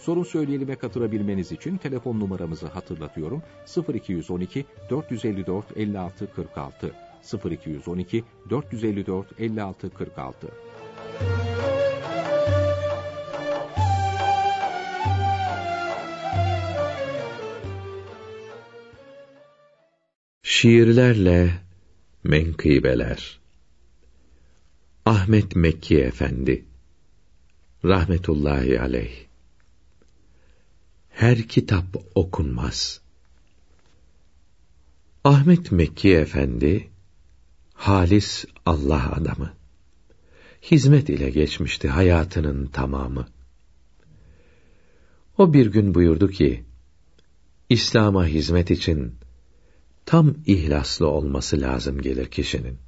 Sorun söyleyelim'e katılabilmeniz için telefon numaramızı hatırlatıyorum. 0212 454 56 46 0212 454 56 46 Şiirlerle menkıbeler. Ahmet Mekki Efendi. Rahmetullahi Aleyh Her kitap okunmaz. Ahmet Mekki Efendi, halis Allah adamı. Hizmet ile geçmişti hayatının tamamı. O bir gün buyurdu ki, İslam'a hizmet için tam ihlaslı olması lazım gelir kişinin.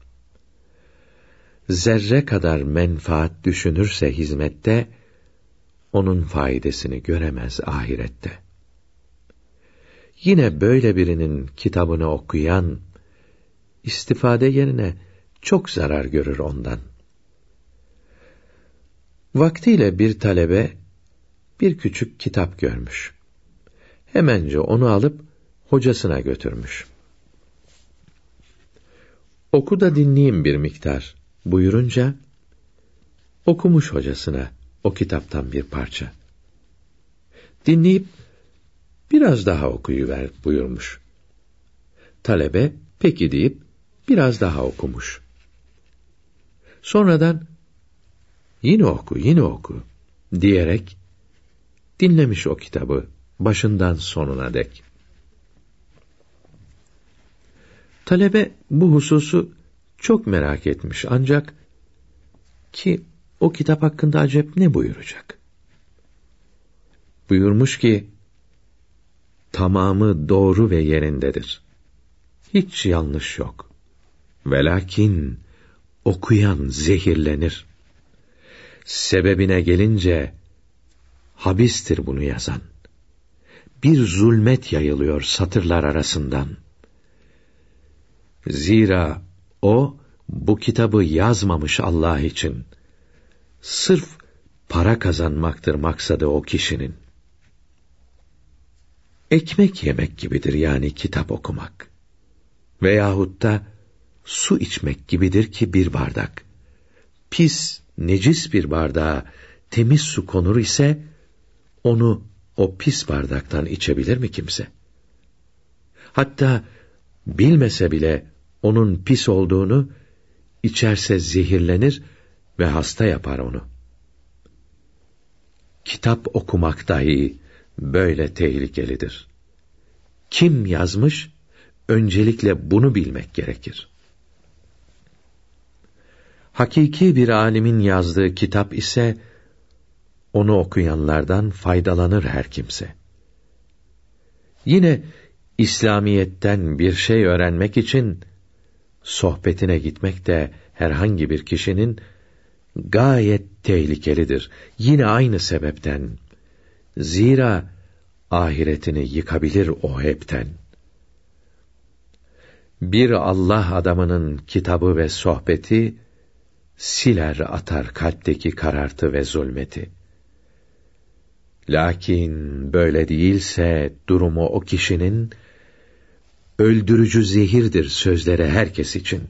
Zerre kadar menfaat düşünürse hizmette, onun faydasını göremez ahirette. Yine böyle birinin kitabını okuyan, istifade yerine çok zarar görür ondan. Vaktiyle bir talebe, bir küçük kitap görmüş. Hemence onu alıp, hocasına götürmüş. Oku da dinleyeyim bir miktar buyurunca, okumuş hocasına o kitaptan bir parça. Dinleyip, biraz daha okuyuver buyurmuş. Talebe, peki deyip, biraz daha okumuş. Sonradan, yine oku, yine oku, diyerek, dinlemiş o kitabı, başından sonuna dek. Talebe bu hususu çok merak etmiş ancak ki o kitap hakkında acep ne buyuracak? Buyurmuş ki tamamı doğru ve yerindedir. Hiç yanlış yok. Velakin okuyan zehirlenir. Sebebine gelince habistir bunu yazan. Bir zulmet yayılıyor satırlar arasından. Zira o bu kitabı yazmamış Allah için. Sırf para kazanmaktır maksadı o kişinin. Ekmek yemek gibidir yani kitap okumak. Veyahut da su içmek gibidir ki bir bardak. Pis, necis bir bardağa temiz su konur ise, onu o pis bardaktan içebilir mi kimse? Hatta bilmese bile onun pis olduğunu, içerse zehirlenir ve hasta yapar onu. Kitap okumak dahi böyle tehlikelidir. Kim yazmış, öncelikle bunu bilmek gerekir. Hakiki bir alimin yazdığı kitap ise, onu okuyanlardan faydalanır her kimse. Yine, İslamiyetten bir şey öğrenmek için, sohbetine gitmek de herhangi bir kişinin gayet tehlikelidir. Yine aynı sebepten. Zira ahiretini yıkabilir o hepten. Bir Allah adamının kitabı ve sohbeti siler atar kalpteki karartı ve zulmeti. Lakin böyle değilse durumu o kişinin öldürücü zehirdir sözlere herkes için.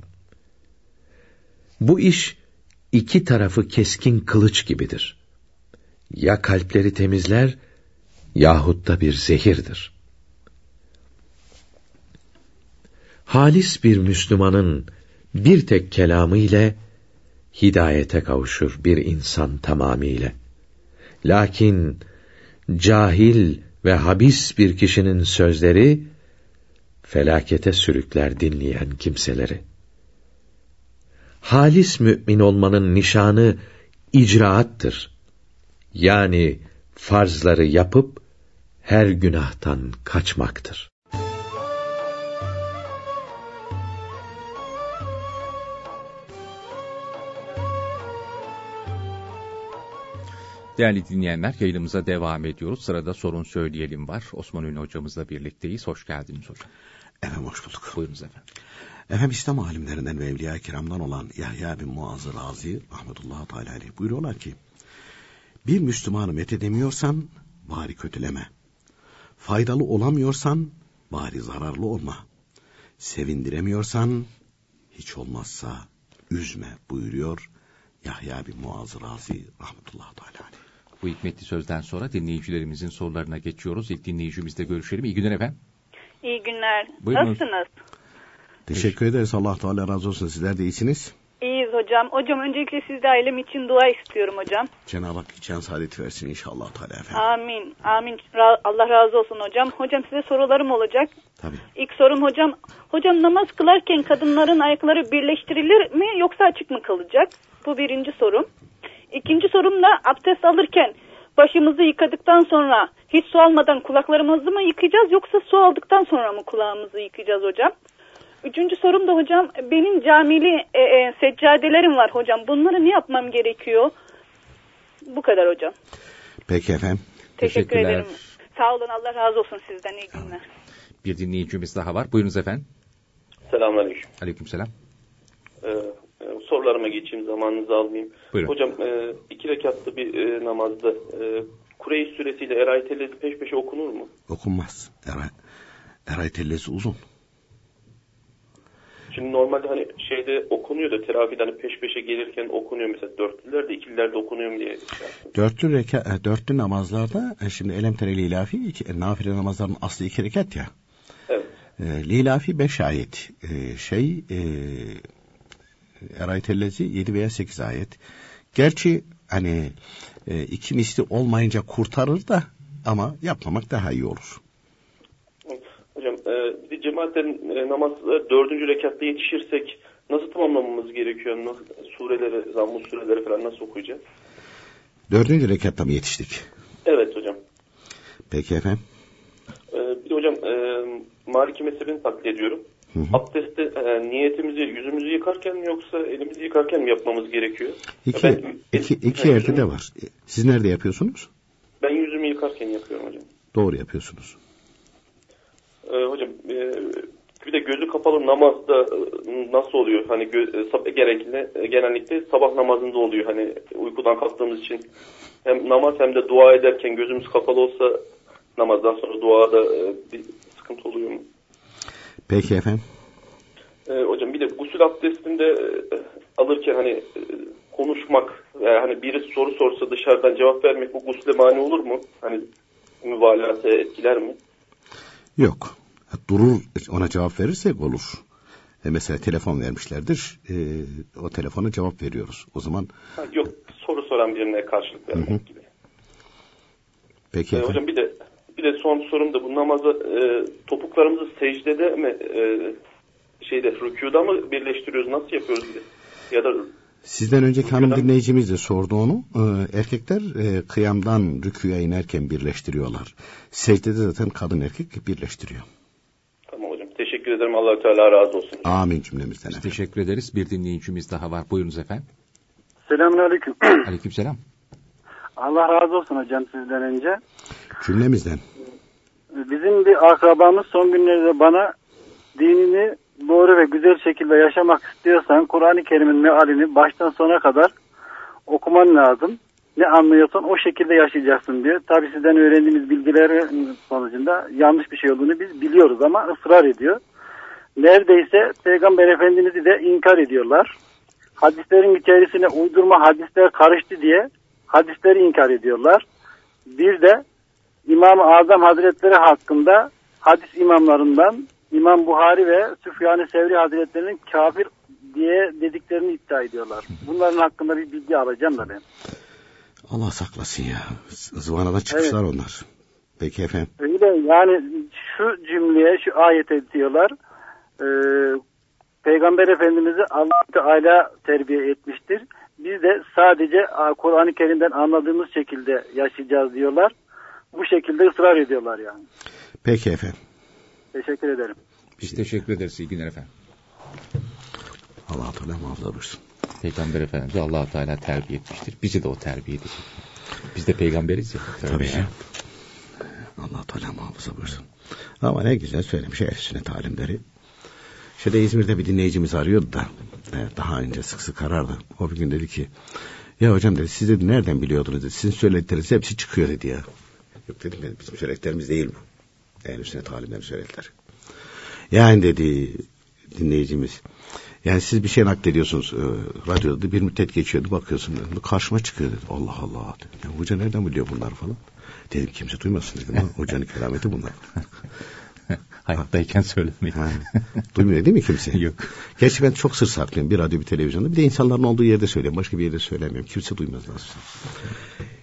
Bu iş iki tarafı keskin kılıç gibidir. Ya kalpleri temizler yahut da bir zehirdir. Halis bir Müslümanın bir tek kelamı ile hidayete kavuşur bir insan tamamiyle. Lakin cahil ve habis bir kişinin sözleri felakete sürükler dinleyen kimseleri. Halis mümin olmanın nişanı icraattır. Yani farzları yapıp her günahtan kaçmaktır. Değerli dinleyenler yayınımıza devam ediyoruz. Sırada sorun söyleyelim var. Osman Ünlü hocamızla birlikteyiz. Hoş geldiniz hocam. Efendim hoş bulduk. Buyurunuz efendim. Efendim İslam alimlerinden ve Evliya Kiram'dan olan Yahya bin Muazı Razi rahmetullahi teala aleyh buyuruyorlar ki bir Müslümanı methedemiyorsan bari kötüleme. Faydalı olamıyorsan bari zararlı olma. Sevindiremiyorsan hiç olmazsa üzme buyuruyor Yahya bin Muazı Razi rahmetullahi teala aleyh. Bu hikmetli sözden sonra dinleyicilerimizin sorularına geçiyoruz. İlk dinleyicimizle görüşelim. İyi günler efendim. İyi günler. Buyurun. Nasılsınız? Teşekkür ederiz. Allah Teala razı olsun. Sizler de iyisiniz. İyiyiz hocam. Hocam öncelikle siz de ailem için dua istiyorum hocam. Cenab-ı Hak can saadeti versin inşallah Teala efendim. Amin. Amin. Ra- Allah razı olsun hocam. Hocam size sorularım olacak. Tabii. İlk sorum hocam. Hocam namaz kılarken kadınların ayakları birleştirilir mi yoksa açık mı kalacak? Bu birinci sorum. İkinci sorum da abdest alırken başımızı yıkadıktan sonra hiç su almadan kulaklarımızı mı yıkayacağız yoksa su aldıktan sonra mı kulağımızı yıkayacağız hocam? Üçüncü sorum da hocam benim camili e, e, seccadelerim var hocam. Bunları ne yapmam gerekiyor? Bu kadar hocam. Peki efendim. Teşekkür Teşekkürler. ederim. Sağ olun Allah razı olsun sizden iyi günler. Bir dinleyicimiz daha var. Buyurunuz efendim. Selamünaleyküm. Aleykümselam. Ee, e, sorularıma geçeyim, zamanınızı almayayım. Buyurun. Hocam, e, iki rekatlı bir e, namazda e, Kureyş suresiyle Eray Tellezi peş peşe okunur mu? Okunmaz. Eray, Eray tellesi uzun. Şimdi normalde hani şeyde okunuyor da terafide hani peş peşe gelirken okunuyor mesela dörtlülerde ikililerde okunuyor mu diye. şey. Dörtlü, reka, e, dörtlü namazlarda e, şimdi elem tereli ilafi iki, e, nafile namazların aslı iki rekat ya. Evet. E, lilafi beş ayet. E, şey e, Eray tellezi yedi veya sekiz ayet. Gerçi hani e, iki misli olmayınca kurtarır da ama yapmamak daha iyi olur. Hocam e, de cemaatten e, namazda dördüncü rekatta yetişirsek nasıl tamamlamamız gerekiyor? Nasıl, sureleri, zamm sureleri falan nasıl okuyacağız? Dördüncü rekatta mı yetiştik? Evet hocam. Peki efendim. Ee, bir de hocam e, Maliki mezhebini taklit ediyorum. Hı hı. Abdestte e, niyetimizi yüzümüzü yıkarken mi yoksa elimizi yıkarken mi yapmamız gerekiyor? İki, ben- iki, iki ben yerde de var. E, Siz nerede yapıyorsunuz? Ben yüzümü yıkarken yapıyorum hocam. Doğru yapıyorsunuz. Ee, hocam e, bir de gözü kapalı namazda e, nasıl oluyor? Hani e, gerekli e, genellikle sabah namazında oluyor. Hani uykudan kalktığımız için hem namaz hem de dua ederken gözümüz kapalı olsa namazdan sonra duada e, bir sıkıntı oluyor mu? Peki efendim. Ee, hocam bir de gusül abdestinde e, alırken hani e, konuşmak yani hani biri soru sorsa dışarıdan cevap vermek bu gusle mani olur mu? Hani mübalağası etkiler mi? Yok. Durur ona cevap verirsek olur. E mesela telefon vermişlerdir. E, o telefona cevap veriyoruz. O zaman Ha, yok soru soran birine karşılık vermek gibi. peki Ee, efendim. hocam bir de bir de son sorum da bu namaza e, topuklarımızı secdede mi e, şeyde rükuda mı birleştiriyoruz? Nasıl yapıyoruz de? Ya da Sizden önceki hanım Rükudan- dinleyicimiz de sordu onu. E, erkekler e, kıyamdan rüküye inerken birleştiriyorlar. Secdede zaten kadın erkek birleştiriyor. Ederim. Allah Teala razı olsun. Amin cümlemizden efendim. Teşekkür ederiz. Bir dinleyicimiz daha var. Buyurunuz efendim. Selamünaleyküm. Aleykümselam. Allah razı olsun hocam sizden önce. Cümlemizden. Bizim bir akrabamız son günlerde bana dinini doğru ve güzel şekilde yaşamak istiyorsan Kur'an-ı Kerim'in mealini baştan sona kadar okuman lazım. Ne anlıyorsan o şekilde yaşayacaksın diyor. Tabi sizden öğrendiğimiz bilgiler sonucunda yanlış bir şey olduğunu biz biliyoruz ama ısrar ediyor. Neredeyse Peygamber Efendimiz'i de inkar ediyorlar. Hadislerin içerisine uydurma hadisler karıştı diye hadisleri inkar ediyorlar. Bir de İmam-ı Azam Hazretleri hakkında hadis imamlarından İmam Buhari ve Süfyan-ı Sevri Hazretlerinin kafir diye dediklerini iddia ediyorlar. Bunların hakkında bir bilgi alacağım da ben. Allah saklasın ya. Zıvanada çıkışlar onlar. Peki efendim. Öyle yani şu cümleye, şu ayete diyorlar. E, Peygamber Efendimiz'i Allah Teala terbiye etmiştir. Biz de sadece Kur'an-ı Kerim'den anladığımız şekilde yaşayacağız diyorlar. bu şekilde ısrar ediyorlar yani. Peki efendim. Teşekkür ederim. Biz teşekkür ederiz. İyi günler efendim. Allah Teala muhafaza buyursun. Peygamber Efendimiz allah Teala terbiye etmiştir. Bizi de o terbiye edecek. Biz de peygamberiz ya. Tabii ya. ki. Allah Teala muhafaza buyursun. Ama ne güzel söylemiş ehl sünnet Şeyde İzmir'de bir dinleyicimiz arıyordu da e, daha önce sık sık arardı. O bir gün dedi ki ya hocam dedi siz dedi nereden biliyordunuz dedi. Sizin söyledikleriniz hepsi çıkıyor dedi ya. Yok dedim ben bizim söylediklerimiz değil bu. Ehl sünnet alimleri söylediler. Yani dedi dinleyicimiz yani siz bir şey naklediyorsunuz e, radyoda bir müddet geçiyordu bakıyorsun dedi, karşıma çıkıyor dedi. Allah Allah dedi. Ya, hoca nereden biliyor bunlar falan. Dedim kimse duymasın dedim hocanın kerameti bunlar. Hayattayken söylemeyin. Ha, Duymuyor değil mi kimse? Yok. Gerçi ben çok sır saklıyorum bir radyo bir televizyonda. Bir de insanların olduğu yerde söylüyorum. Başka bir yerde söylemiyorum. Kimse duymaz nasıl.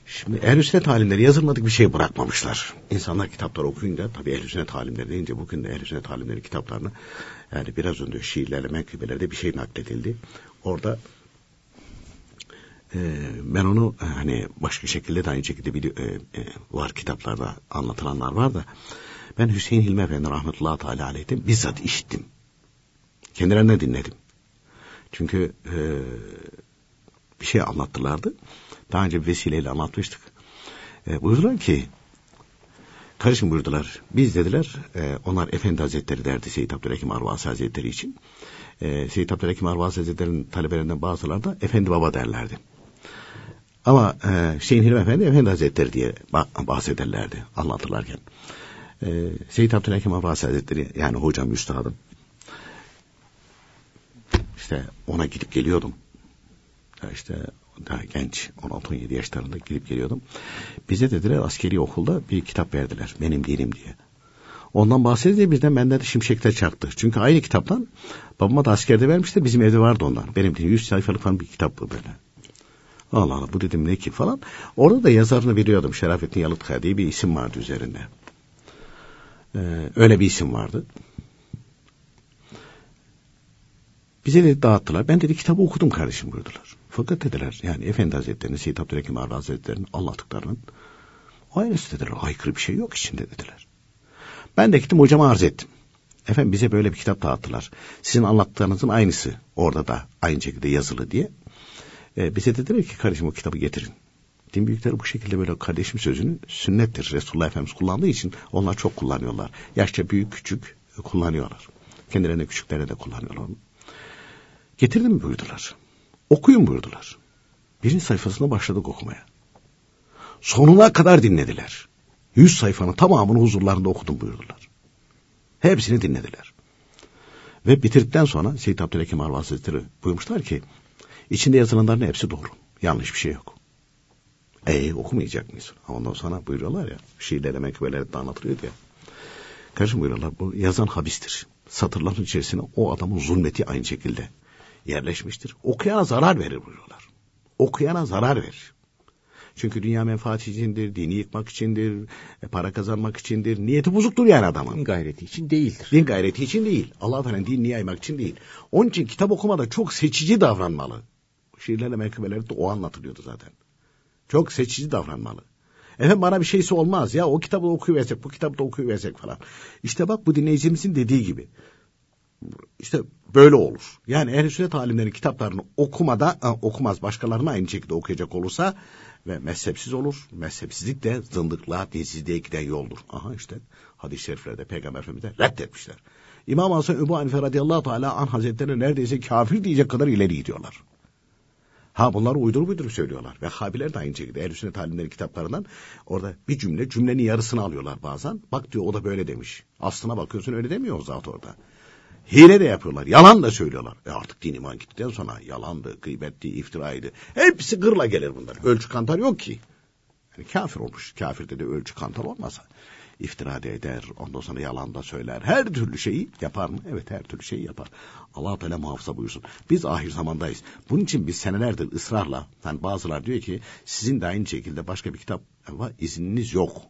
Şimdi ehl sünnet alimleri yazılmadık bir şey bırakmamışlar. İnsanlar kitapları okuyunca tabii ehl sünnet alimleri deyince bugün de ehl sünnet alimleri kitaplarını yani biraz önce şiirlerle menkıbelerde bir şey nakledildi. Orada e, ben onu hani başka şekilde de aynı şekilde bir, e, e, var kitaplarda anlatılanlar var da ben Hüseyin Hilmi Efendi rahmetullahi teala aleyh'ten bizzat işittim. Kendilerinden dinledim. Çünkü e, bir şey anlattılardı. Daha önce bir vesileyle anlatmıştık. E, buyurdular ki kardeşim buyurdular. Biz dediler e, onlar Efendi Hazretleri derdi Seyyid Abdülhakim Arvasi Hazretleri için. E, Seyyid Abdülhakim Arvasi Hazretleri'nin talebelerinden bazıları da Efendi Baba derlerdi. Ama e, Hüseyin Hilmi Efendi Efendi Hazretleri diye bahsederlerdi anlatırlarken. E, Seyyid Abdülhakim Arvasi Hazretleri yani hocam üstadım işte ona gidip geliyordum. Ya işte daha genç 16-17 yaşlarında gidip geliyordum. Bize dediler askeri okulda bir kitap verdiler. Benim dinim diye. Ondan bahsedince birden benden de şimşekler çaktı. Çünkü aynı kitaptan babama da askerde vermişti. Bizim evde vardı ondan. Benim dinim 100 sayfalık falan bir kitap bu böyle. Allah Allah bu dedim ne ki falan. Orada da yazarını biliyordum. Şerafettin Yalıtkaya diye bir isim vardı üzerinde. Ee, öyle bir isim vardı. Bize de dağıttılar. Ben dedi kitabı okudum kardeşim buyurdular. Fakat dediler yani Efendi Hazretleri'nin, Seyyid Abdülhakim Arra Hazretleri'nin anlattıklarının aynısı dediler. Aykırı bir şey yok içinde dediler. Ben de gittim hocama arz ettim. Efendim bize böyle bir kitap dağıttılar. Sizin anlattıklarınızın aynısı orada da aynı şekilde yazılı diye. Ee, bize dediler ki kardeşim o kitabı getirin. Din büyükleri bu şekilde böyle kardeşim sözünü sünnettir. Resulullah Efendimiz kullandığı için onlar çok kullanıyorlar. Yaşça büyük küçük kullanıyorlar. Kendilerine küçüklerine de kullanıyorlar. Getirdim buyurdular. Okuyun buyurdular. Birinci sayfasına başladık okumaya. Sonuna kadar dinlediler. Yüz sayfanın tamamını huzurlarında okudum buyurdular. Hepsini dinlediler. Ve bitirdikten sonra Seyyid Abdülhakim Arva Hazretleri buyurmuşlar ki içinde yazılanların hepsi doğru. Yanlış bir şey yok. E okumayacak mıyız? Ondan sonra buyuruyorlar ya şiirlere menkıbelerde anlatılıyor diye. Kardeşim buyuruyorlar bu yazan habistir. Satırların içerisine o adamın zulmeti aynı şekilde yerleşmiştir. Okuyana zarar verir buyuruyorlar. Okuyana zarar verir. Çünkü dünya menfaati içindir, dini yıkmak içindir, e, para kazanmak içindir. Niyeti bozuktur yani adamın. Din gayreti için değildir. Din gayreti için değil. Allah Teala'nın dinini yaymak için değil. Onun için kitap okumada çok seçici davranmalı. Şiirlerle menkıbelerde de o anlatılıyordu zaten. Çok seçici davranmalı. Efendim bana bir şeysi olmaz ya o kitabı okuyuversek, bu kitabı da okuyuversek falan. İşte bak bu dinleyicimizin dediği gibi işte böyle olur. Yani ehl sünnet alimlerin kitaplarını okumada okumaz başkalarına aynı şekilde okuyacak olursa ve mezhepsiz olur. Mezhepsizlik de zındıklığa, dinsizliğe giden yoldur. Aha işte hadis-i şeriflerde Peygamber Efendimiz'e reddetmişler. İmam Hasan Übü Hanife radıyallahu teala an hazretleri neredeyse kafir diyecek kadar ileri gidiyorlar. Ha bunlar uydurup uydurup söylüyorlar. Ve Habiler de aynı şekilde. Ehl-i Sünnet alimleri kitaplarından orada bir cümle, cümlenin yarısını alıyorlar bazen. Bak diyor o da böyle demiş. Aslına bakıyorsun öyle demiyor o zat orada. Hile de yapıyorlar. Yalan da söylüyorlar. E artık din iman gittikten sonra yalandı, gıybetti, iftiraydı. Hepsi gırla gelir bunlar. Ölçü kantar yok ki. Yani kafir olmuş. Kafirde de ölçü kantar olmasa. İftira eder, ondan sonra yalan da söyler. Her türlü şeyi yapar mı? Evet her türlü şeyi yapar. Allah Teala muhafaza buyursun. Biz ahir zamandayız. Bunun için biz senelerdir ısrarla, yani bazılar diyor ki sizin de aynı şekilde başka bir kitap var, izniniz yok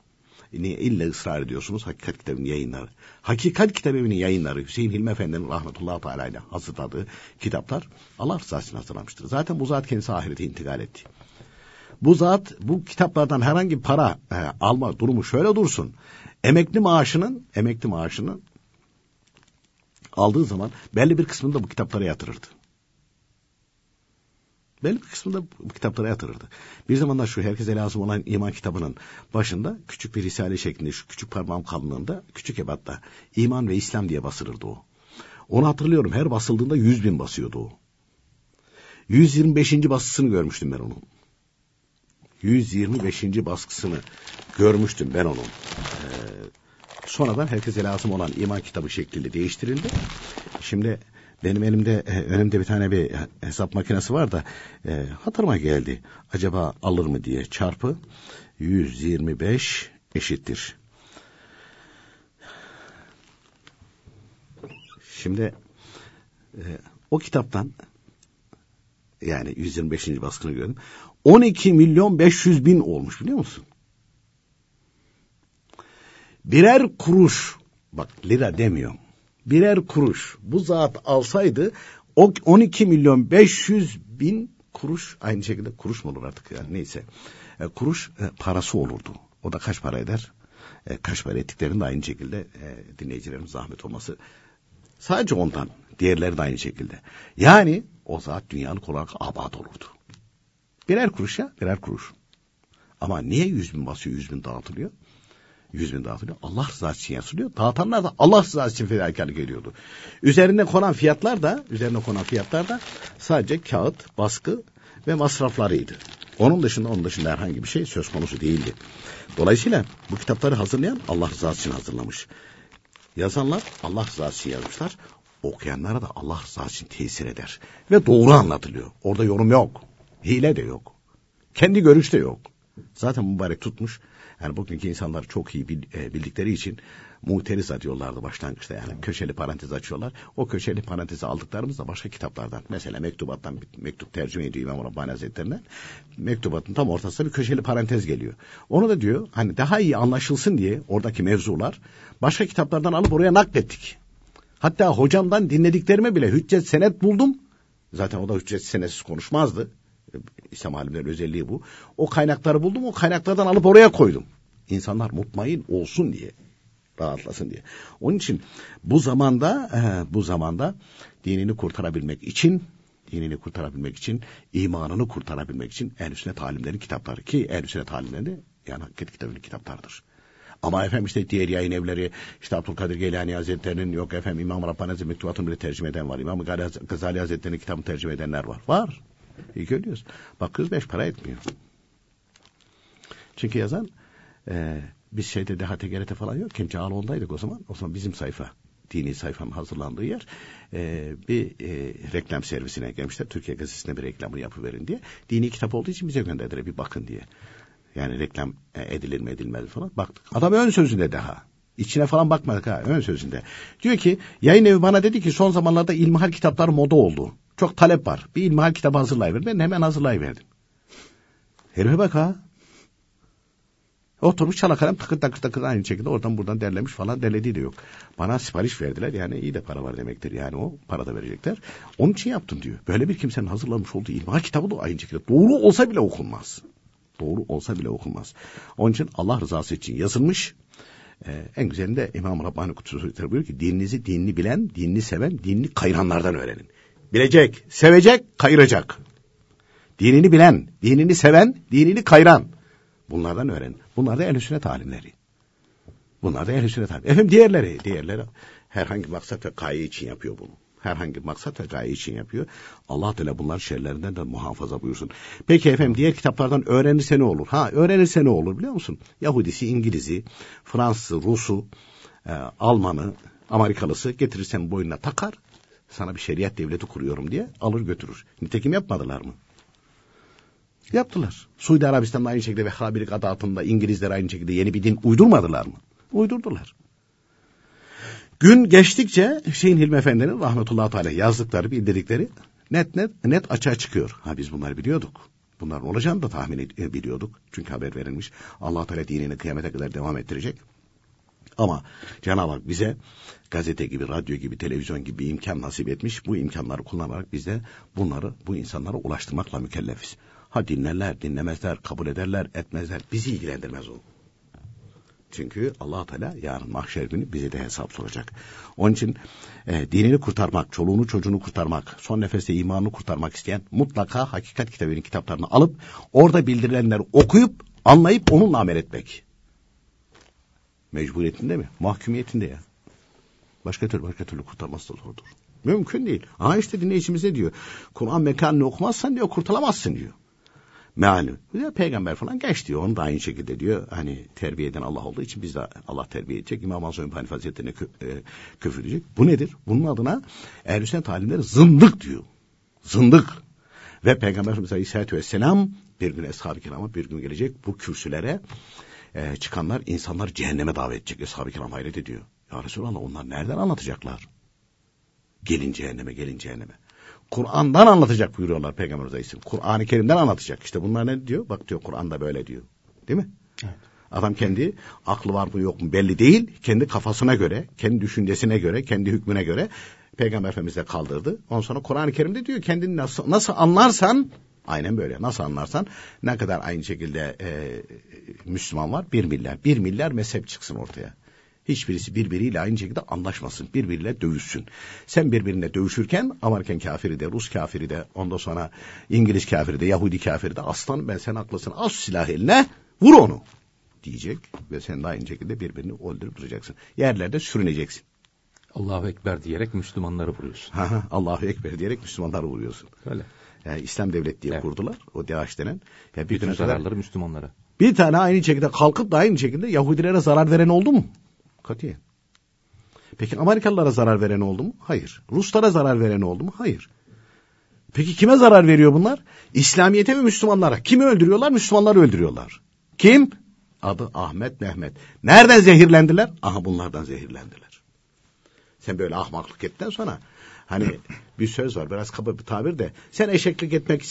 niye illa ısrar ediyorsunuz Hakikat kitabının yayınları. Hakikat kitabının yayınları Hüseyin Hilmi Efendi'nin rahmetullahi teala ile hazırladığı kitaplar Allah rızası için hazırlamıştır. Zaten bu zat kendisi ahirete intikal etti. Bu zat bu kitaplardan herhangi para e, alma durumu şöyle dursun. Emekli maaşının emekli maaşının aldığı zaman belli bir kısmını da bu kitaplara yatırırdı. Belli bir kısmını da bu kitaplara yatırırdı. Bir zamanlar şu herkese lazım olan iman kitabının başında küçük bir risale şeklinde şu küçük parmağım kalınlığında küçük ebatta iman ve İslam diye basılırdı o. Onu hatırlıyorum her basıldığında yüz bin basıyordu o. 125. baskısını görmüştüm ben onun. 125. baskısını görmüştüm ben onun. Ee, sonradan herkese lazım olan iman kitabı şeklinde değiştirildi. Şimdi benim elimde e, önümde bir tane bir hesap makinesi var da e, hatırıma geldi. Acaba alır mı diye çarpı 125 eşittir. Şimdi e, o kitaptan yani 125. baskını gördüm. 12 milyon 500 bin olmuş biliyor musun? Birer kuruş bak lira demiyorum. Birer kuruş bu zat alsaydı o 12 milyon 500 bin kuruş aynı şekilde kuruş mu olur artık yani neyse. E, kuruş e, parası olurdu. O da kaç para eder? E, kaç para ettiklerini de aynı şekilde e, dinleyicilerin zahmet olması sadece ondan. Diğerleri de aynı şekilde. Yani o zat dünyalık olarak abad olurdu. Birer kuruş ya birer kuruş. Ama niye yüz bin basıyor yüz bin dağıtılıyor? Yüz bin dağıtılıyor. Allah rızası için yazılıyor. Dağıtanlar da Allah rızası için fedakarlık ediyordu. Üzerine konan fiyatlar da üzerine konan fiyatlar da sadece kağıt, baskı ve masraflarıydı. Onun dışında onun dışında herhangi bir şey söz konusu değildi. Dolayısıyla bu kitapları hazırlayan Allah rızası için hazırlamış. Yazanlar Allah rızası için yazmışlar. Okuyanlara da Allah rızası için tesir eder. Ve doğru anlatılıyor. Orada yorum yok. Hile de yok. Kendi görüş de yok. Zaten mübarek tutmuş. Yani bugünkü insanlar çok iyi e, bildikleri için muhteriz diyorlardı başlangıçta yani köşeli parantez açıyorlar. O köşeli parantezi aldıklarımız da başka kitaplardan. Mesela mektubattan bir mektup tercüme ediyor İmam Rabbani Hazretleri'ne. Mektubatın tam ortasında bir köşeli parantez geliyor. Onu da diyor hani daha iyi anlaşılsın diye oradaki mevzular başka kitaplardan alıp oraya naklettik. Hatta hocamdan dinlediklerime bile hüccet senet buldum. Zaten o da hüccet senetsiz konuşmazdı. İslam alimlerin özelliği bu. O kaynakları buldum, o kaynaklardan alıp oraya koydum. İnsanlar mutmain olsun diye, rahatlasın diye. Onun için bu zamanda, bu zamanda dinini kurtarabilmek için, dinini kurtarabilmek için, imanını kurtarabilmek için üstüne talimlerin kitapları ki en üstüne talimleri yani Hakikat kitabının kitaplarıdır. Ama efendim işte diğer yayın evleri işte Abdülkadir Geylani Hazretleri'nin yok efendim İmam Rabbani Hazretleri mektubatını bile tercüme eden var. İmam Gazali Hazretleri'nin kitabını tercüme edenler var. Var. İyi görüyoruz. Bakıyoruz beş para etmiyor. Çünkü yazan e, biz şeyde DHT GRT falan yok. Kim Cağaloğlu'ndaydık o zaman. O zaman bizim sayfa dini sayfanın hazırlandığı yer e, bir e, reklam servisine gelmişler. Türkiye Gazetesi'ne bir reklamını yapıverin diye. Dini kitap olduğu için bize gönderdiler bir bakın diye. Yani reklam e, edilir mi edilmez falan. Baktık. Adam ön sözünde daha. İçine falan bakmadık ha ön sözünde. Diyor ki yayın evi bana dedi ki son zamanlarda ilmihal kitaplar moda oldu. Çok talep var. Bir ilmihal kitabı hazırlayıver. Ben hemen hazırlayıverdim. Herife bak ha. Oturmuş çala kalem takır takır takır aynı şekilde oradan buradan derlemiş falan derlediği de yok. Bana sipariş verdiler yani iyi de para var demektir yani o para da verecekler. Onun için yaptım diyor. Böyle bir kimsenin hazırlamış olduğu ilmihal kitabı da aynı şekilde doğru olsa bile okunmaz. Doğru olsa bile okunmaz. Onun için Allah rızası için yazılmış. Ee, en güzelinde İmam Rabbani Hazretleri buyuruyor ki dininizi dinini bilen, dinini seven, dinini kayıranlardan öğrenin. Bilecek, sevecek, kayıracak. Dinini bilen, dinini seven, dinini kayıran. Bunlardan öğren. Bunlar da ehl sünnet alimleri. Bunlar da ehl sünnet alimleri. Efendim diğerleri, diğerleri herhangi maksat ve gaye için yapıyor bunu. Herhangi maksat ve gaye için yapıyor. Allah Teala bunlar şerlerinden de muhafaza buyursun. Peki efendim diğer kitaplardan öğrenirse ne olur? Ha öğrenirse ne olur biliyor musun? Yahudisi, İngiliz'i, Fransızı, Rus'u, e, Alman'ı, Amerikalısı getirirsen boynuna takar sana bir şeriat devleti kuruyorum diye alır götürür. Nitekim yapmadılar mı? Yaptılar. Suudi Arabistan'da aynı şekilde Vehhabilik adı altında İngilizler aynı şekilde yeni bir din uydurmadılar mı? Uydurdular. Gün geçtikçe Hüseyin Hilmi Efendi'nin rahmetullahi teala yazdıkları, bildirdikleri net net net açığa çıkıyor. Ha biz bunları biliyorduk. Bunların olacağını da tahmin ed- biliyorduk. Çünkü haber verilmiş. Allah Teala dinini kıyamete kadar devam ettirecek. Ama Cenab-ı Hak bize gazete gibi, radyo gibi, televizyon gibi imkan nasip etmiş. Bu imkanları kullanarak biz de bunları bu insanlara ulaştırmakla mükellefiz. Ha dinlerler, dinlemezler, kabul ederler, etmezler. Bizi ilgilendirmez o. Çünkü allah Teala yarın mahşer günü bize de hesap soracak. Onun için e, dinini kurtarmak, çoluğunu çocuğunu kurtarmak, son nefeste imanını kurtarmak isteyen mutlaka hakikat kitabının kitaplarını alıp orada bildirilenleri okuyup anlayıp onunla amel etmek. Mecburiyetinde mi? Mahkumiyetinde ya. Başka türlü başka türlü kurtarması da zordur. Mümkün değil. Ha işte dinleyicimiz ne diyor? Kur'an mekanını okumazsan diyor kurtulamazsın diyor meali. Ya, peygamber falan geç diyor. Onu da aynı şekilde diyor. Hani terbiye eden Allah olduğu için biz de Allah terbiye edecek. İmam Azam Hanife Hazretleri'ne kö, e, küfür edecek. Bu nedir? Bunun adına ehl Sünnet talimleri zındık diyor. Zındık. Ve Peygamber Efendimiz Aleyhisselatü Vesselam bir gün Eshab-ı Kiram'a bir gün gelecek bu kürsülere e, çıkanlar insanlar cehenneme davet edecek. Eshab-ı Kiram hayret ediyor. Ya Resulallah onlar nereden anlatacaklar? Gelin cehenneme, gelin cehenneme. Kur'an'dan anlatacak buyuruyorlar Peygamber Aleyhisselam. Kur'an-ı Kerim'den anlatacak. İşte bunlar ne diyor? Bak diyor Kur'an'da böyle diyor. Değil mi? Evet. Adam kendi aklı var mı yok mu belli değil. Kendi kafasına göre, kendi düşüncesine göre, kendi hükmüne göre Peygamber Efendimiz'e kaldırdı. Ondan sonra Kur'an-ı Kerim'de diyor kendini nasıl, nasıl anlarsan aynen böyle nasıl anlarsan ne kadar aynı şekilde e, Müslüman var? Bir milyar. Bir milyar mezhep çıksın ortaya. Hiçbirisi birbiriyle aynı şekilde anlaşmasın. Birbiriyle dövüşsün. Sen birbirine dövüşürken Amerikan kafiri de, Rus kafiri de, ondan sonra İngiliz kafiri de, Yahudi kafiri de aslan ben sen haklısın. Al silah eline vur onu diyecek ve sen de aynı şekilde birbirini öldürüp duracaksın. Yerlerde sürüneceksin. Allahu Ekber diyerek Müslümanları vuruyorsun. Allahu Ekber diyerek Müslümanları vuruyorsun. Öyle. Yani İslam devlet diye evet. kurdular. O DAEŞ denen. Ya bir Bütün zararları kadar, Müslümanlara. Bir tane aynı şekilde kalkıp da aynı şekilde Yahudilere zarar veren oldu mu? Katiyen. Peki Amerikalılara zarar veren oldu mu? Hayır. Ruslara zarar veren oldu mu? Hayır. Peki kime zarar veriyor bunlar? İslamiyete ve Müslümanlara. Kimi öldürüyorlar? Müslümanları öldürüyorlar. Kim? Adı Ahmet Mehmet. Nereden zehirlendiler? Aha bunlardan zehirlendiler. Sen böyle ahmaklık ettikten sonra hani bir söz var biraz kaba bir tabir de sen eşeklik etmek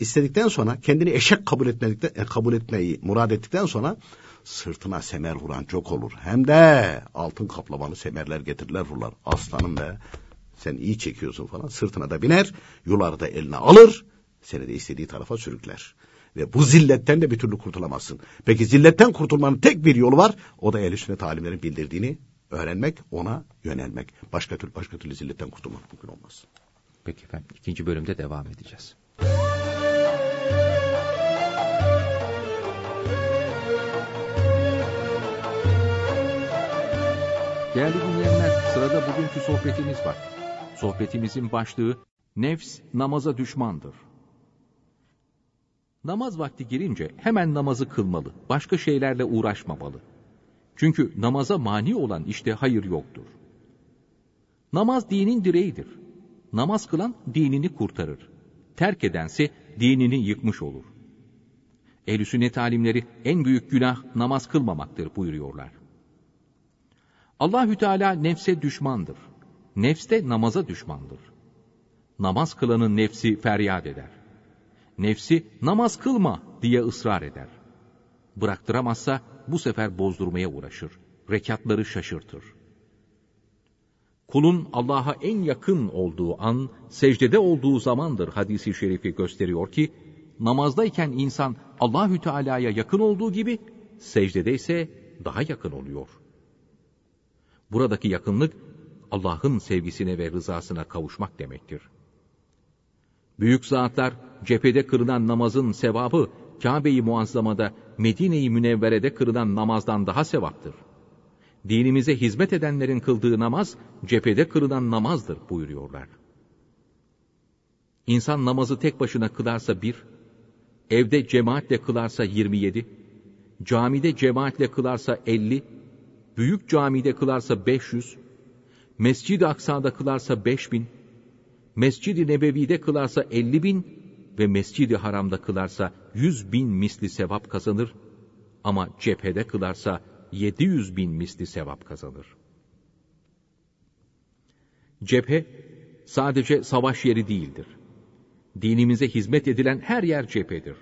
istedikten sonra kendini eşek kabul etmedikten kabul etmeyi murad ettikten sonra sırtına semer vuran çok olur. Hem de altın kaplamalı semerler getirirler vururlar. Aslanım be sen iyi çekiyorsun falan sırtına da biner yuları da eline alır seni de istediği tarafa sürükler. Ve bu zilletten de bir türlü kurtulamazsın. Peki zilletten kurtulmanın tek bir yolu var. O da ehl sünnet alimlerin bildirdiğini öğrenmek, ona yönelmek. Başka türlü başka türlü zilletten kurtulmak mümkün olmaz. Peki efendim ikinci bölümde devam edeceğiz. Değerli dinleyenler, sırada bugünkü sohbetimiz var. Sohbetimizin başlığı, nefs namaza düşmandır. Namaz vakti girince hemen namazı kılmalı, başka şeylerle uğraşmamalı. Çünkü namaza mani olan işte hayır yoktur. Namaz dinin direğidir. Namaz kılan dinini kurtarır. Terk edense dinini yıkmış olur. Ehl-i sünnet alimleri en büyük günah namaz kılmamaktır buyuruyorlar. Allahü Teala nefse düşmandır. Nefs de namaza düşmandır. Namaz kılanın nefsi feryat eder. Nefsi namaz kılma diye ısrar eder. Bıraktıramazsa bu sefer bozdurmaya uğraşır. Rekatları şaşırtır. Kulun Allah'a en yakın olduğu an, secdede olduğu zamandır hadisi şerifi gösteriyor ki, namazdayken insan Allahü Teala'ya yakın olduğu gibi, secdede ise daha yakın oluyor. Buradaki yakınlık Allah'ın sevgisine ve rızasına kavuşmak demektir. Büyük zatlar cephede kırılan namazın sevabı Kabe-i Muazzama'da Medine-i Münevvere'de kırılan namazdan daha sevaptır. Dinimize hizmet edenlerin kıldığı namaz cephede kırılan namazdır buyuruyorlar. İnsan namazı tek başına kılarsa bir, evde cemaatle kılarsa 27, camide cemaatle kılarsa 50, büyük camide kılarsa 500, Mescid-i Aksa'da kılarsa 5000, Mescid-i Nebevi'de kılarsa 50 bin ve Mescid-i Haram'da kılarsa 100 bin misli sevap kazanır ama cephede kılarsa 700 bin misli sevap kazanır. Cephe sadece savaş yeri değildir. Dinimize hizmet edilen her yer cephedir.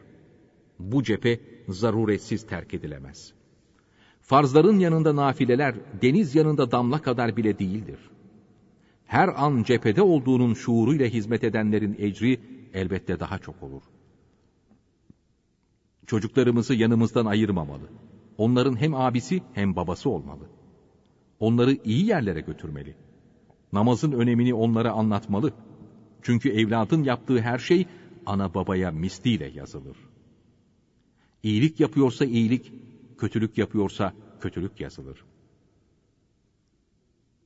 Bu cephe zaruretsiz terk edilemez. Farzların yanında nafileler deniz yanında damla kadar bile değildir. Her an cephede olduğunun şuuruyla hizmet edenlerin ecri elbette daha çok olur. Çocuklarımızı yanımızdan ayırmamalı. Onların hem abisi hem babası olmalı. Onları iyi yerlere götürmeli. Namazın önemini onlara anlatmalı. Çünkü evladın yaptığı her şey ana babaya misliyle yazılır. İyilik yapıyorsa iyilik, kötülük yapıyorsa kötülük yazılır.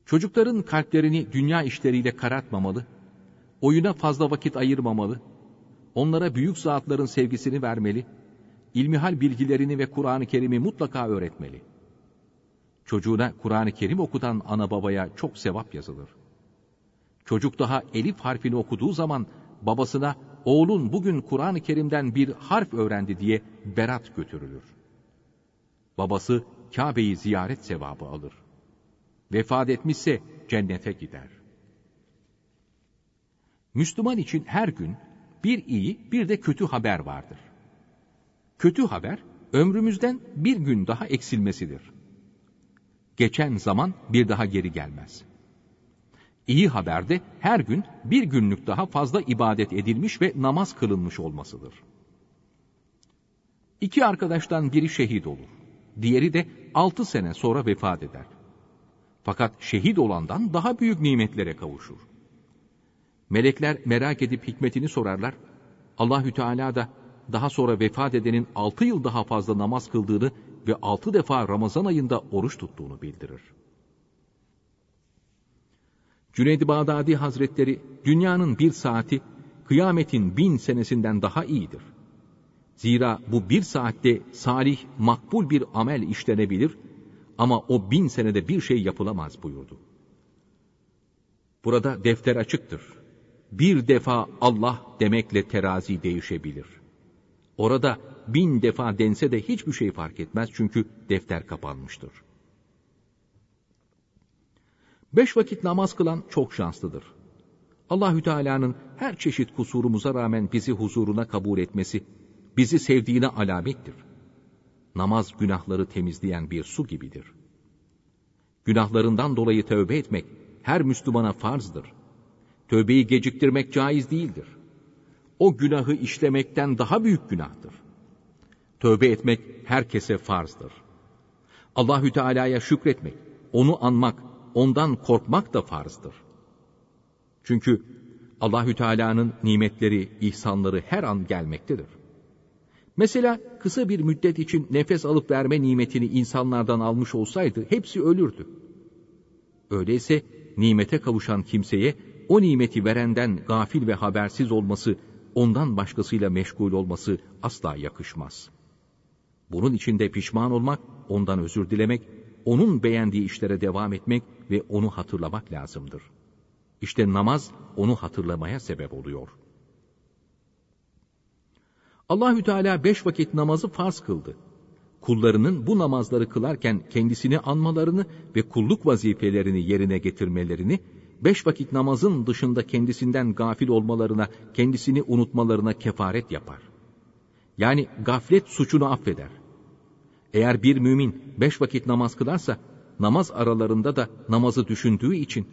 Çocukların kalplerini dünya işleriyle karartmamalı, oyuna fazla vakit ayırmamalı, onlara büyük zatların sevgisini vermeli, ilmihal bilgilerini ve Kur'an-ı Kerim'i mutlaka öğretmeli. Çocuğuna Kur'an-ı Kerim okutan ana babaya çok sevap yazılır. Çocuk daha elif harfini okuduğu zaman babasına oğlun bugün Kur'an-ı Kerim'den bir harf öğrendi diye berat götürülür. Babası Kabe'yi ziyaret sevabı alır. Vefat etmişse cennete gider. Müslüman için her gün bir iyi bir de kötü haber vardır. Kötü haber ömrümüzden bir gün daha eksilmesidir. Geçen zaman bir daha geri gelmez. İyi haber de her gün bir günlük daha fazla ibadet edilmiş ve namaz kılınmış olmasıdır. İki arkadaştan biri şehit olur. Diğeri de altı sene sonra vefat eder. Fakat şehit olandan daha büyük nimetlere kavuşur. Melekler merak edip hikmetini sorarlar. Allahü Teala da daha sonra vefat edenin altı yıl daha fazla namaz kıldığını ve altı defa Ramazan ayında oruç tuttuğunu bildirir. Cüneyd-i Bağdadi Hazretleri, dünyanın bir saati, kıyametin bin senesinden daha iyidir. Zira bu bir saatte salih, makbul bir amel işlenebilir ama o bin senede bir şey yapılamaz buyurdu. Burada defter açıktır. Bir defa Allah demekle terazi değişebilir. Orada bin defa dense de hiçbir şey fark etmez çünkü defter kapanmıştır. Beş vakit namaz kılan çok şanslıdır. Allahü Teala'nın her çeşit kusurumuza rağmen bizi huzuruna kabul etmesi, bizi sevdiğine alamettir. Namaz günahları temizleyen bir su gibidir. Günahlarından dolayı tövbe etmek her Müslümana farzdır. Tövbeyi geciktirmek caiz değildir. O günahı işlemekten daha büyük günahtır. Tövbe etmek herkese farzdır. Allahü Teala'ya şükretmek, onu anmak, ondan korkmak da farzdır. Çünkü Allahü Teala'nın nimetleri, ihsanları her an gelmektedir. Mesela kısa bir müddet için nefes alıp verme nimetini insanlardan almış olsaydı hepsi ölürdü. Öyleyse nimete kavuşan kimseye o nimeti verenden gafil ve habersiz olması, ondan başkasıyla meşgul olması asla yakışmaz. Bunun içinde pişman olmak, ondan özür dilemek, onun beğendiği işlere devam etmek ve onu hatırlamak lazımdır. İşte namaz onu hatırlamaya sebep oluyor. Allahü Teala beş vakit namazı farz kıldı. Kullarının bu namazları kılarken kendisini anmalarını ve kulluk vazifelerini yerine getirmelerini, beş vakit namazın dışında kendisinden gafil olmalarına, kendisini unutmalarına kefaret yapar. Yani gaflet suçunu affeder. Eğer bir mümin beş vakit namaz kılarsa, namaz aralarında da namazı düşündüğü için,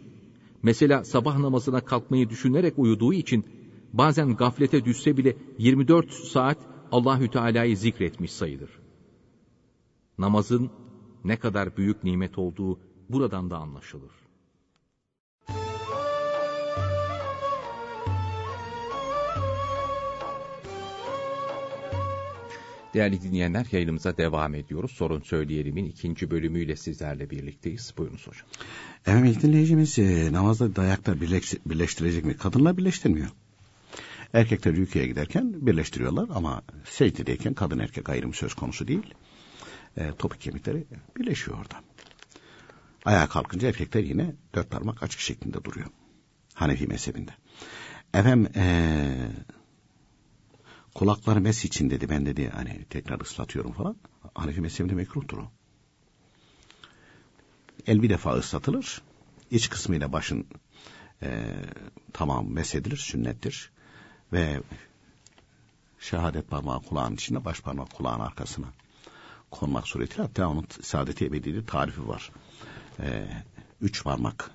mesela sabah namazına kalkmayı düşünerek uyuduğu için, bazen gaflete düşse bile 24 saat Allahü Teala'yı zikretmiş sayılır. Namazın ne kadar büyük nimet olduğu buradan da anlaşılır. Değerli dinleyenler yayınımıza devam ediyoruz. Sorun Söyleyelim'in ikinci bölümüyle sizlerle birlikteyiz. Buyurunuz hocam. Evet dinleyicimiz e, namazda birleş, birleştirecek mi? Kadınlar birleştirmiyor. Erkekler ülkeye giderken birleştiriyorlar ama secdedeyken kadın erkek ayrımı söz konusu değil. E, topuk kemikleri birleşiyor orada. Ayağa kalkınca erkekler yine dört parmak açık şeklinde duruyor. Hanefi mezhebinde. Efendim ee, kulakları mes için dedi ben dedi hani tekrar ıslatıyorum falan. Hanefi mezhebinde mekruhtur o. El bir defa ıslatılır. İç kısmıyla başın e, tamam mesedilir, sünnettir. Ve şehadet parmağı kulağın içinde, baş parmak kulağın arkasına konmak suretiyle hatta onun saadeti ebedidir tarifi var. E, üç parmak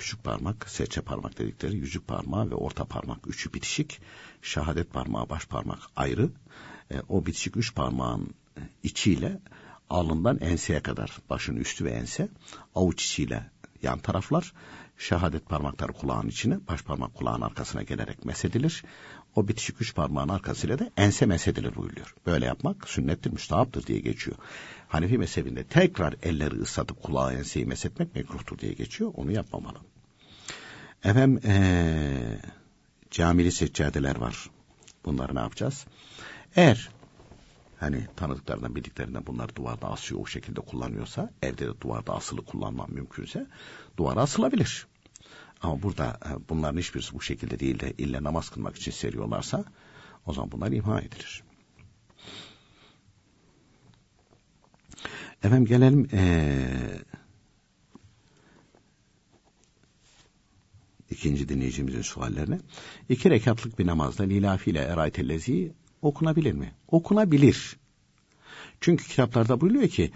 küçük parmak, serçe parmak dedikleri yüzük parmağı ve orta parmak üçü bitişik. Şehadet parmağı, baş parmak ayrı. e, o bitişik üç parmağın e, içiyle alından enseye kadar başın üstü ve ense avuç içiyle yan taraflar şehadet parmakları kulağın içine baş parmak kulağın arkasına gelerek mesedilir. O bitişik üç parmağın arkasıyla da ense mesedilir buyuruyor. Böyle yapmak sünnettir, müstahaptır diye geçiyor. Hanefi mezhebinde tekrar elleri ıslatıp kulağı enseyi mesetmek mekruhtur diye geçiyor. Onu yapmamalı. Efendim ee, camili seccadeler var. Bunları ne yapacağız? Eğer hani tanıdıklarından bildiklerinden bunlar duvarda asıyor o şekilde kullanıyorsa evde de duvarda asılı kullanmam mümkünse duvara asılabilir. Ama burada e, bunların hiçbirisi bu şekilde değil de illa namaz kılmak için seriyorlarsa o zaman bunlar imha edilir. Efendim gelelim ee, ikinci dinleyicimizin suallerine. İki rekatlık bir namazda lilafi ile eraytellezi okunabilir mi? Okunabilir. Çünkü kitaplarda buyuruyor ki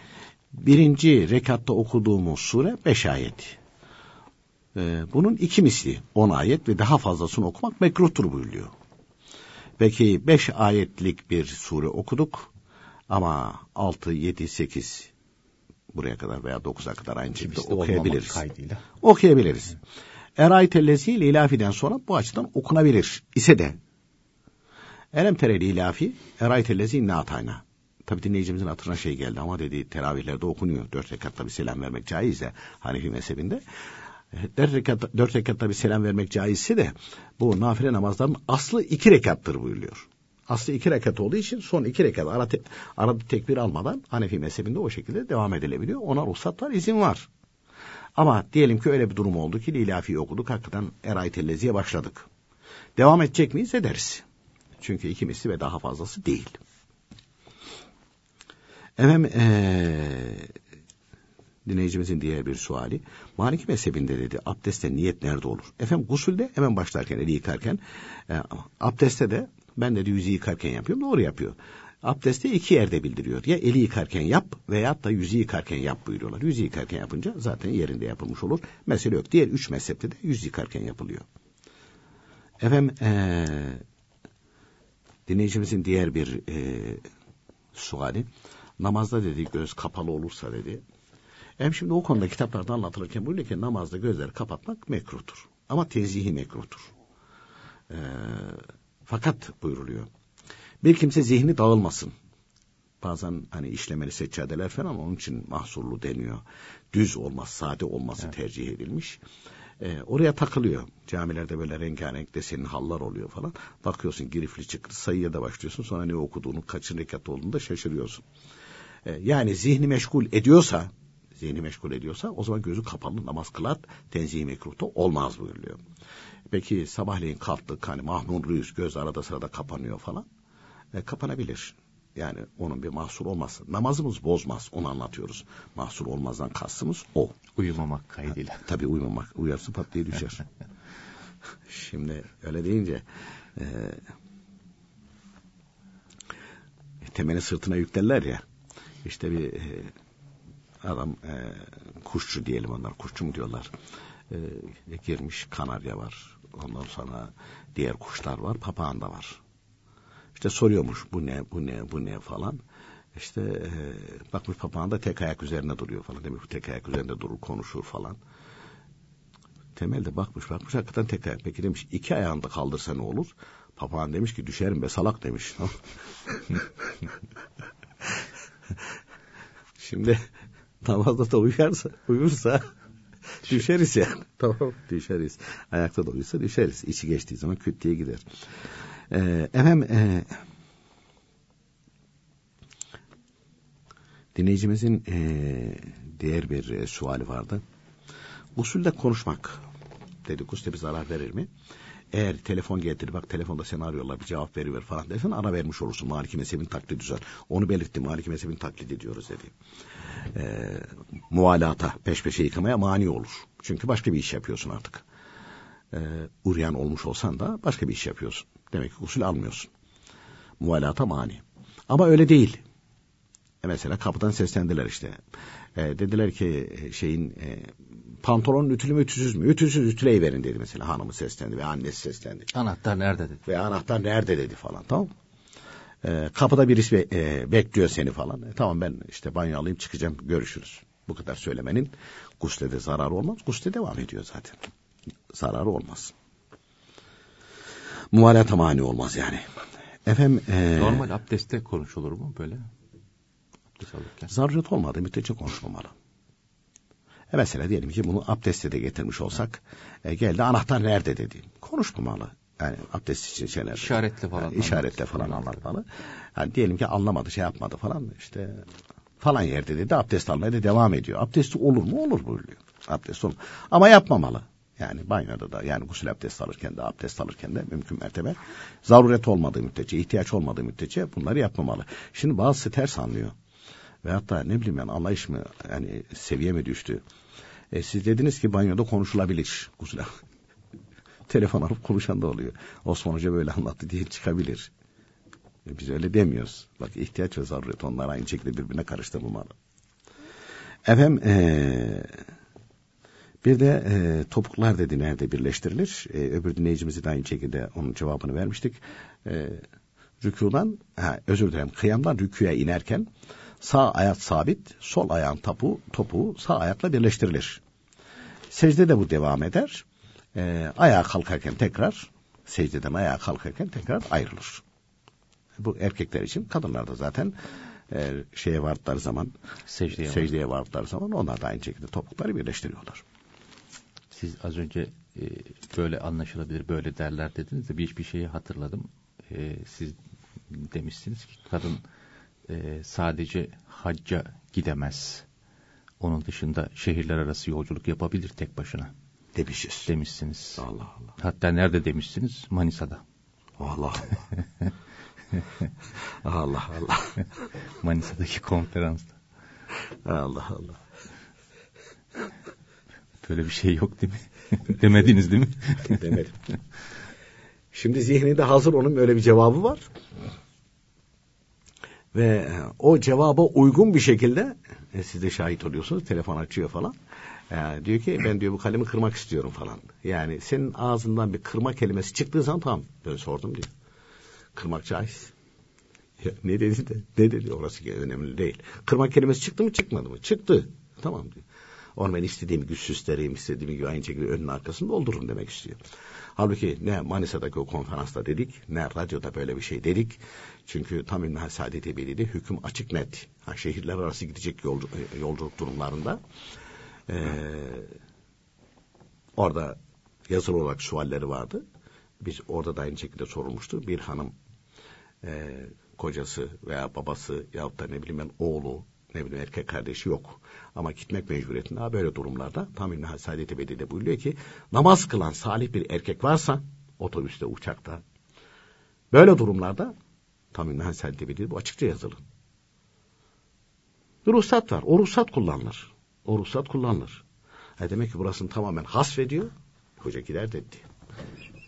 birinci rekatta okuduğumuz sure beş ayet. Ee, bunun iki misli on ayet ve daha fazlasını okumak mekruhtur buyuruyor. Peki beş ayetlik bir sure okuduk ama altı, yedi, sekiz buraya kadar veya dokuza kadar aynı şekilde okuyabiliriz. Kaydıyla. Okuyabiliriz. Eraytellezi ile ilafiden sonra bu açıdan okunabilir ise de Elem tereli ilafi eraytellezi inna atayna. Tabi dinleyicimizin hatırına şey geldi ama dedi teravihlerde okunuyor. Dört rekatta bir selam vermek caizse Hanefi mezhebinde. Dört rekatta, dört rekatta bir selam vermek caizse de bu nafile namazların aslı iki rekattır buyuruyor. Aslı iki rekat olduğu için son iki rekat ara, te, ara tekbir almadan Hanefi mezhebinde o şekilde devam edilebiliyor. Ona ruhsat var, izin var. Ama diyelim ki öyle bir durum oldu ki Lilafi'yi okuduk. Hakikaten Eraytellezi'ye başladık. Devam edecek miyiz? Ederiz. Çünkü iki misli ve daha fazlası değil. Efendim ee, dinleyicimizin diğer bir suali. Maliki mezhebinde dedi abdestte niyet nerede olur? Efendim gusülde hemen başlarken eli yıkarken e, abdestte de ben de yüzü yıkarken yapıyorum doğru yapıyor. Abdesti iki yerde bildiriyor. Ya eli yıkarken yap veya da yüzü yıkarken yap buyuruyorlar. Yüzü yıkarken yapınca zaten yerinde yapılmış olur. Mesele yok. Diğer üç mezhepte de yüz yıkarken yapılıyor. Efendim ee, dinleyicimizin diğer bir e, suali. Namazda dedi göz kapalı olursa dedi. Hem şimdi o konuda kitaplarda anlatılırken buyuruyor ki namazda gözleri kapatmak mekruhtur. Ama tenzihi mekruhtur. E, fakat buyuruluyor. Bir kimse zihni dağılmasın. Bazen hani işlemeli seccadeler falan onun için mahsurlu deniyor. Düz olmaz, sade olması evet. tercih edilmiş. Ee, oraya takılıyor. Camilerde böyle rengarenk desenin hallar oluyor falan. Bakıyorsun girifli çıktı sayıya da başlıyorsun. Sonra ne okuduğunu kaçın rekat olduğunu da şaşırıyorsun. Ee, yani zihni meşgul ediyorsa zihni meşgul ediyorsa o zaman gözü kapalı namaz kılar tenzih mekruhta olmaz buyuruyor. Peki sabahleyin kalktık hani mahmur rüyüz göz arada sırada kapanıyor falan e, kapanabilir. Yani onun bir mahsur olmaz. Namazımız bozmaz. Onu anlatıyoruz. Mahsur olmazdan kastımız o. Uyumamak kaydıyla. Tabii uyumamak. Uyarsa pat diye düşer. Şimdi öyle deyince e, temeli sırtına yüklerler ya. İşte bir e, adam e, kuşçu diyelim onlar. Kuşçu mu diyorlar. E, girmiş kanarya var. Ondan sonra diğer kuşlar var. Papağan da var. İşte soruyormuş bu ne bu ne bu ne falan. İşte e, bakmış papağan da tek ayak üzerine duruyor falan. Demiş bu tek ayak üzerinde durur konuşur falan. Temelde bakmış bakmış hakikaten tek ayak. Peki demiş iki ayağında kaldırsa ne olur? Papağan demiş ki düşerim be salak demiş. Şimdi namazda da uyarsa, uyursa düşeriz yani. Tamam düşeriz. Ayakta da uyursa düşeriz. İçi geçtiği zaman küt diye gider. Ee, efendim e, dinleyicimizin e, diğer bir e, suali vardı. Usulde konuşmak dedi usulde bir zarar verir mi? Eğer telefon getir bak telefonda seni arıyorlar bir cevap veriver falan dersen ara vermiş olursun. Maliki mezhebin taklidi güzel. Onu belirtti Maliki mezhebin taklidi ediyoruz dedi. Ee, mualata peş peşe yıkamaya mani olur. Çünkü başka bir iş yapıyorsun artık. Ee, uryan olmuş olsan da başka bir iş yapıyorsun. Demek ki usul almıyorsun. Muvalata mani. Ama öyle değil. E mesela kapıdan seslendiler işte. E, dediler ki e, şeyin e, pantolonun ütülü mü ütüsüz mü? Ütüsüz ütüleyi verin dedi mesela hanımı seslendi ve annesi seslendi. Anahtar nerede dedi. Ve anahtar nerede dedi falan tamam E, kapıda birisi be- e, bekliyor seni falan. E, tamam ben işte banyo alayım çıkacağım görüşürüz. Bu kadar söylemenin guslede zararı olmaz. Gusle devam ediyor zaten. Zararı olmaz. Muvalata mani olmaz yani. Efendim e, Normal abdestte konuşulur mu böyle? Abdest alırken. zaruret olmadığı müddetçe konuşmamalı. E mesela diyelim ki bunu abdeste de getirmiş olsak e, geldi anahtar nerede dedi. Konuşmamalı. Yani abdest için şeyler. İşaretle falan Yani işaretle falan anlat. anlatmalı. Yani diyelim ki anlamadı şey yapmadı falan işte falan yerde dedi abdest almaya da devam ediyor. Abdesti olur mu? Olur buyuruyor. Abdest olur. Ama yapmamalı. Yani banyoda da yani gusül abdest alırken de abdest alırken de mümkün mertebe zaruret olmadığı müddetçe, ihtiyaç olmadığı müddetçe bunları yapmamalı. Şimdi bazısı ters anlıyor. Ve hatta ne bileyim ben anlayış mı yani seviye mi düştü? E, siz dediniz ki banyoda konuşulabilir. Gusül Telefon alıp konuşan da oluyor. Osman Hoca böyle anlattı diye çıkabilir. E, biz öyle demiyoruz. Bak ihtiyaç ve zaruret onlar aynı şekilde birbirine karıştırılmalı. Efendim e, bir de e, topuklar dedi nerede birleştirilir? E, öbür dinleyicimizi de aynı şekilde onun cevabını vermiştik. E, rükudan, ha, özür dilerim kıyamdan rüküye inerken sağ ayak sabit, sol ayağın topu, topuğu sağ ayakla birleştirilir. Secde de bu devam eder. E, ayağa kalkarken tekrar, secdeden ayağa kalkarken tekrar ayrılır. Bu erkekler için, kadınlar da zaten e, şeye vardıkları zaman, Secdeye secdeye vardıkları zaman onlar da aynı şekilde topukları birleştiriyorlar. Siz az önce e, böyle anlaşılabilir böyle derler dediniz de bir, bir şeyi hatırladım. E, siz demişsiniz ki kadın e, sadece hacca gidemez. Onun dışında şehirler arası yolculuk yapabilir tek başına Demişiz. demişsiniz. Allah Allah. Hatta nerede demişsiniz? Manisa'da. Allah Allah. Allah Allah. Manisa'daki konferansta. Allah Allah. Böyle bir şey yok değil mi? Demediniz değil mi? Demedim. Şimdi zihninde hazır onun öyle bir cevabı var. Ve e, o cevaba uygun bir şekilde e, siz de şahit oluyorsunuz. Telefon açıyor falan. E, diyor ki ben diyor bu kalemi kırmak istiyorum falan. Yani senin ağzından bir kırma kelimesi çıktığı zaman tamam. Ben sordum diyor. Kırmak caiz. Ya, ne dedi de ne dedi orası önemli değil. Kırmak kelimesi çıktı mı çıkmadı mı? Çıktı. Tamam diyor. Onu ben istediğim güç süslereyim, istediğim gibi aynı şekilde önün arkasını doldururum demek istiyor. Halbuki ne Manisa'daki o konferansta dedik, ne radyoda böyle bir şey dedik. Çünkü tam İlmihal Saadet Ebeli'de hüküm açık net. Ha, şehirler arası gidecek yolcu, e, yolculuk durumlarında ee, orada yazılı olarak sualleri vardı. Biz orada da aynı şekilde sorulmuştu. Bir hanım e, kocası veya babası yahut da ne bileyim ben oğlu ne bileyim erkek kardeşi yok. Ama gitmek mecburiyetinde böyle durumlarda tam İlmihal Saadet Ebeli'de buyuruyor ki namaz kılan salih bir erkek varsa otobüste, uçakta böyle durumlarda tam İlmihal Saadet Ebeli'de bu açıkça yazılı. Ruhsat var. O ruhsat kullanılır. O ruhsat kullanılır. Ha, demek ki burasını tamamen hasfediyor. Hoca gider dedi.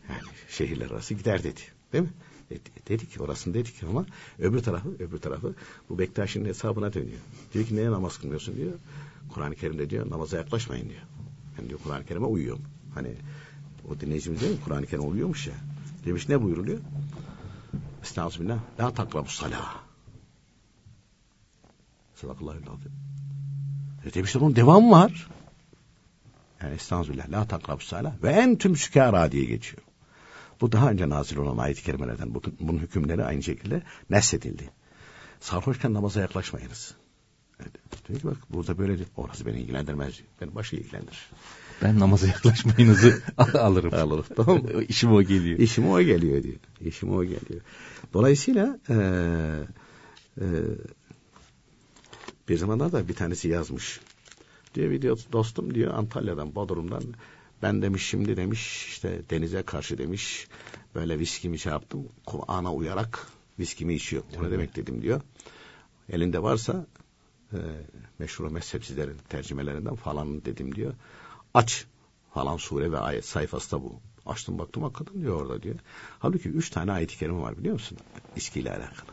Yani şehirler arası gider dedi. Değil mi? E, dedik orasını dedik ama öbür tarafı öbür tarafı bu Bektaş'ın hesabına dönüyor. Diyor ki neye namaz kılmıyorsun diyor. Kur'an-ı Kerim'de diyor namaza yaklaşmayın diyor. Ben diyor Kur'an-ı Kerim'e uyuyorum. Hani o dinleyicimiz diyor Kur'an-ı Kerim uyuyormuş ya. Demiş ne buyuruluyor? Estağfirullah. La takrabu salah. Sadakallahu aleyhi e demişler onun devamı var. Yani estağfirullah. La takrabu salah. Ve entüm sükara diye geçiyor. Bu daha önce nazil olan ayet-i kerimelerden bu, bunun hükümleri aynı şekilde nesedildi. Sarhoşken namaza yaklaşmayınız. Evet. Diyor ki bak burada böyle. Orası beni ilgilendirmez diyor. Beni başı ilgilendirir. Ben namaza yaklaşmayınızı alırım. Alırım, tamam mı? İşim o geliyor. İşim o geliyor diyor. İşim o geliyor. Dolayısıyla e, e, bir zamanlar da bir tanesi yazmış. Diyor diyor, dostum diyor Antalya'dan, Bodrum'dan ben demiş şimdi demiş işte denize karşı demiş böyle viskimi şey yaptım. Kur'an'a uyarak viskimi içiyor. O ne demek dedim diyor. Elinde varsa e, meşhur mezhepsizlerin tercümelerinden falan dedim diyor. Aç falan sure ve ayet sayfası da bu. Açtım baktım hakikaten diyor orada diyor. Halbuki üç tane ayet-i kerime var biliyor musun? İçkiyle alakalı.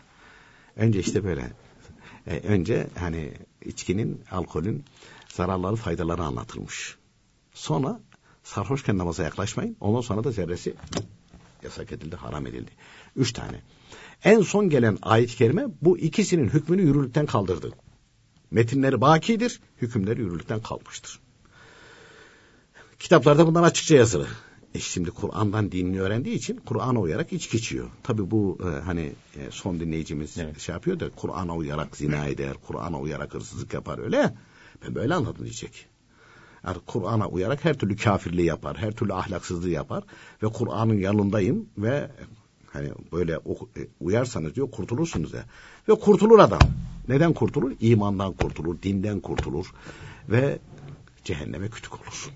Önce işte böyle. E, önce hani içkinin, alkolün zararları, faydaları anlatılmış. Sonra sarhoşken namaza yaklaşmayın. Ondan sonra da zerresi yasak edildi, haram edildi. Üç tane. En son gelen ayet-i kerime bu ikisinin hükmünü yürürlükten kaldırdı. Metinleri bakidir, hükümleri yürürlükten kalkmıştır. Kitaplarda bundan açıkça yazılı. E şimdi Kur'an'dan dinini öğrendiği için Kur'an'a uyarak içki içiyor. Tabii bu e, hani e, son dinleyicimiz evet. şey yapıyor da Kur'an'a uyarak zina eder, Kur'an'a uyarak hırsızlık yapar öyle. Ben böyle anladım diyecek. Yani Kur'an'a uyarak her türlü kafirliği yapar, her türlü ahlaksızlığı yapar ve Kur'an'ın yanındayım ve hani böyle e, uyarsanız diyor kurtulursunuz ya. Ve kurtulur adam. Neden kurtulur? İmandan kurtulur, dinden kurtulur ve cehenneme kütük olur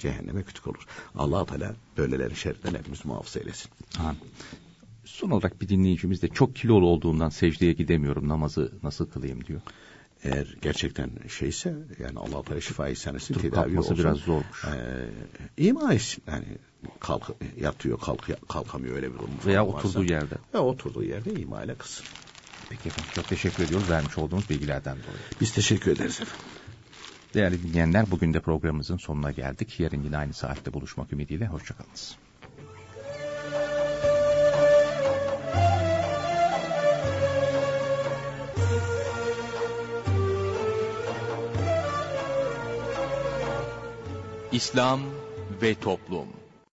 cehenneme kütük olur. allah Teala böylelerin şerrinden hepimiz muhafaza eylesin. Ha. Son olarak bir dinleyicimiz de çok kilolu olduğundan secdeye gidemiyorum namazı nasıl kılayım diyor. Eğer gerçekten şeyse yani allah Teala şifa istenesin tedavi olsun. biraz zormuş. E, ima etsin. Yani kalk, yatıyor kalk, kalkamıyor öyle bir durum. Veya oturduğu varsa, yerde. Veya oturduğu yerde ima ile kılsın. Peki efendim çok teşekkür ediyoruz vermiş olduğunuz bilgilerden dolayı. Biz teşekkür ederiz efendim. Değerli dinleyenler bugün de programımızın sonuna geldik. Yarın yine aynı saatte buluşmak ümidiyle. Hoşçakalınız. İslam ve Toplum